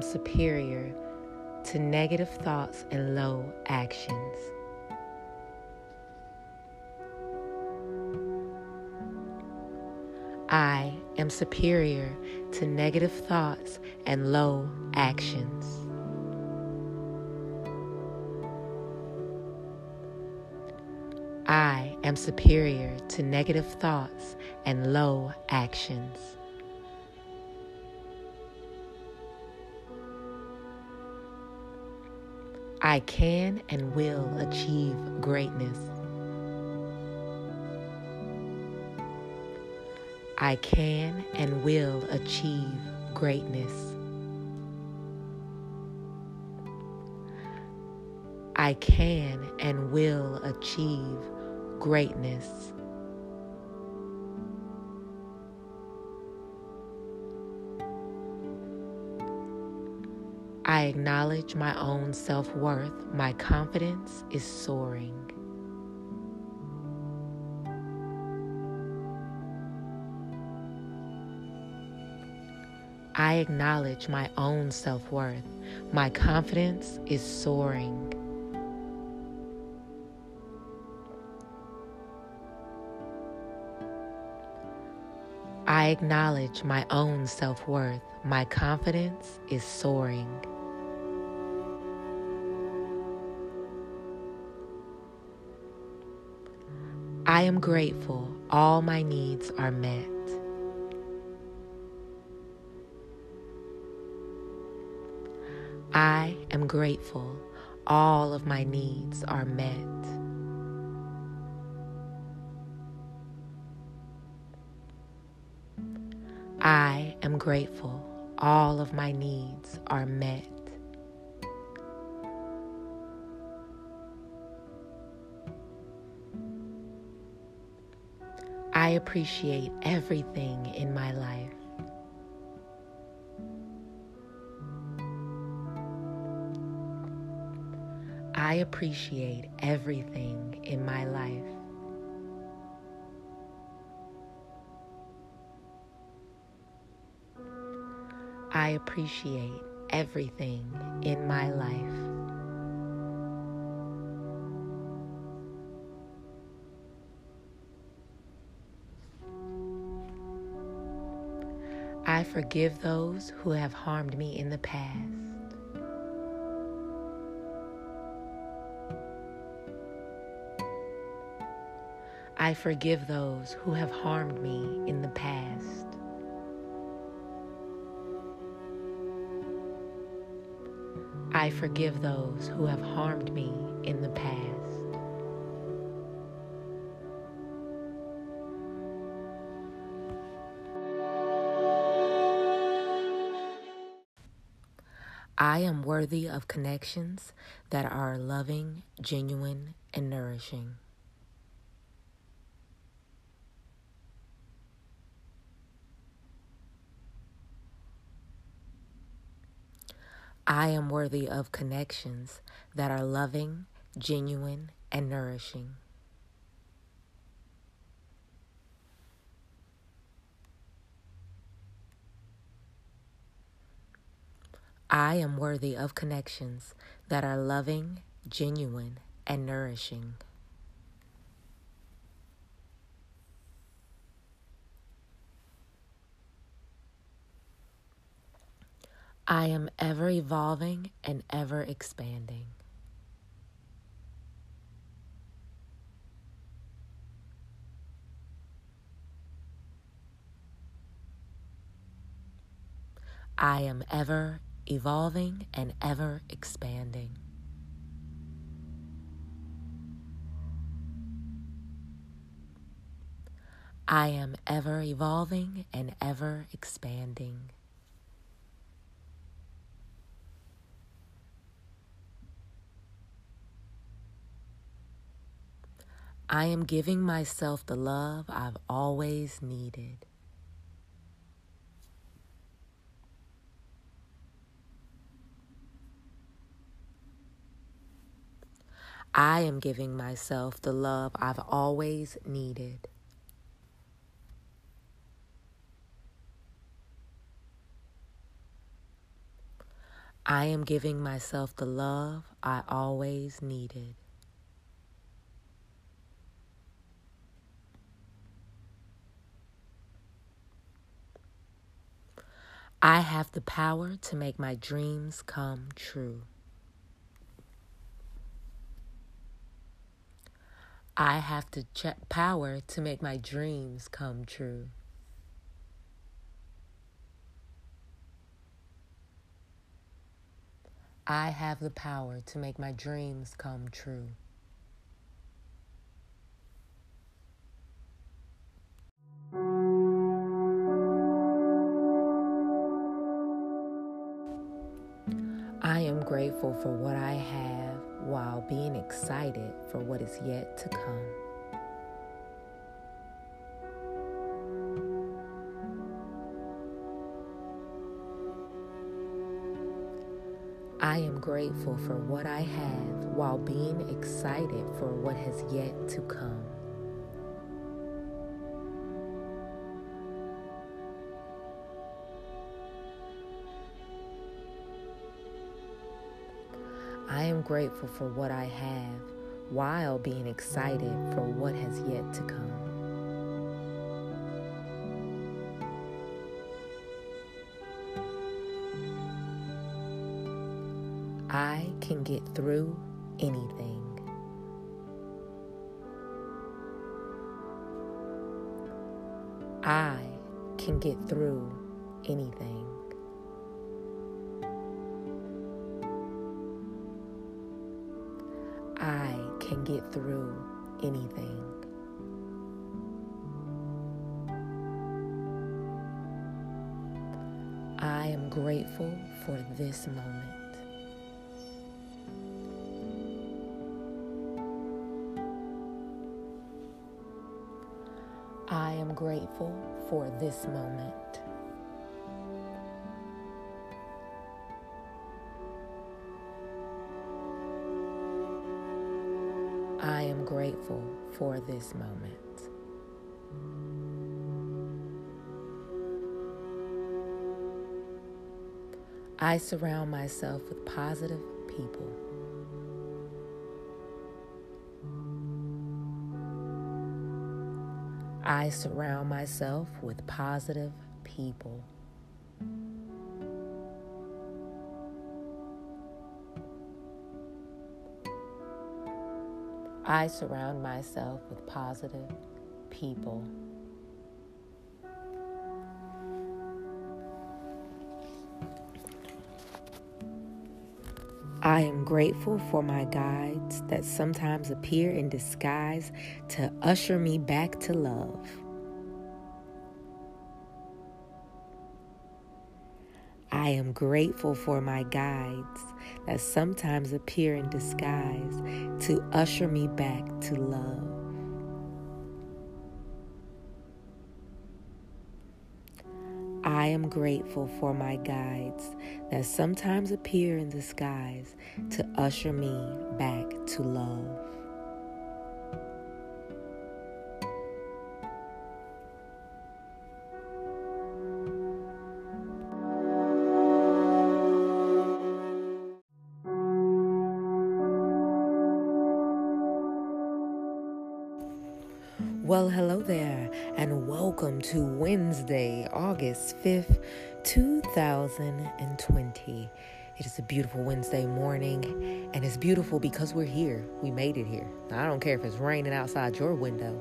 am superior to negative thoughts and low actions. I am superior to negative thoughts and low actions. I am superior to negative thoughts and low actions. I can and will achieve greatness. I can and will achieve greatness. I can and will achieve greatness. I acknowledge my own self worth. My confidence is soaring. I acknowledge my own self worth. My confidence is soaring. I acknowledge my own self worth. My confidence is soaring. I am grateful all my needs are met. I am grateful all of my needs are met. I am grateful all of my needs are met. I appreciate everything in my life. I appreciate everything in my life. I appreciate everything in my life. I forgive those who have harmed me in the past. I forgive those who have harmed me in the past. I forgive those who have harmed me in the past. I am worthy of connections that are loving, genuine, and nourishing. I am worthy of connections that are loving, genuine, and nourishing. I am worthy of connections that are loving, genuine, and nourishing. I am ever evolving and ever expanding. I am ever evolving and ever expanding. I am ever evolving and ever expanding. I am giving myself the love I've always needed. I am giving myself the love I've always needed. I am giving myself the love I always needed. I have the power to make my dreams come true. I have the power to make my dreams come true. I have the power to make my dreams come true. Grateful for what I have while being excited for what is yet to come. I am grateful for what I have while being excited for what has yet to come. I am grateful for what I have while being excited for what has yet to come. I can get through anything. I can get through anything. Can get through anything. I am grateful for this moment. I am grateful for this moment. Grateful for this moment. I surround myself with positive people. I surround myself with positive people. I surround myself with positive people. I am grateful for my guides that sometimes appear in disguise to usher me back to love. I am grateful for my guides that sometimes appear in disguise to usher me back to love. I am grateful for my guides that sometimes appear in disguise to usher me back to love. Well, hello there, and welcome to Wednesday, August 5th, 2020. It is a beautiful Wednesday morning, and it's beautiful because we're here. We made it here. I don't care if it's raining outside your window.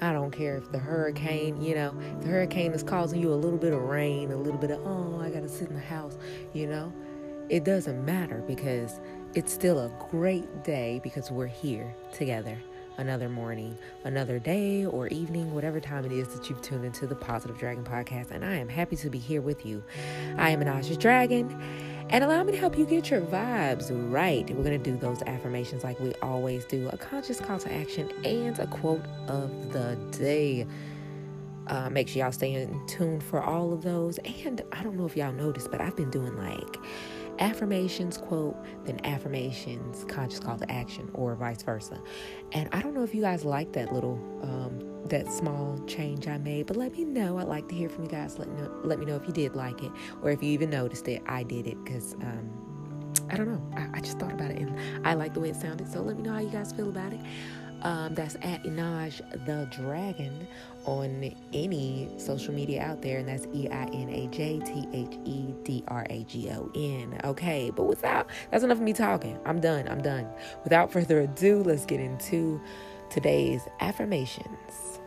I don't care if the hurricane, you know, the hurricane is causing you a little bit of rain, a little bit of, oh, I got to sit in the house, you know. It doesn't matter because it's still a great day because we're here together another morning, another day, or evening, whatever time it is that you've tuned into the Positive Dragon podcast. And I am happy to be here with you. I am Einaj the Dragon, and allow me to help you get your vibes right. We're going to do those affirmations like we always do a conscious call to action and a quote of the day. Uh, make sure y'all stay in tune for all of those. And I don't know if y'all noticed, but I've been doing like affirmations quote, then affirmations conscious call to action, or vice versa. And I don't know if you guys like that little, um, that small change I made, but let me know. I'd like to hear from you guys. Let, know, let me know if you did like it, or if you even noticed it. I did it because um, I don't know. I, I, just thought about it and I like the way it sounded. So let me know how you guys feel about it. Um, that's at Einaj the Dragon on any social media out there, and that's E I N A J T H E D R A G O N. Okay, but without that's enough of me talking. I'm done. I'm done. Without further ado, let's get into today's affirmations.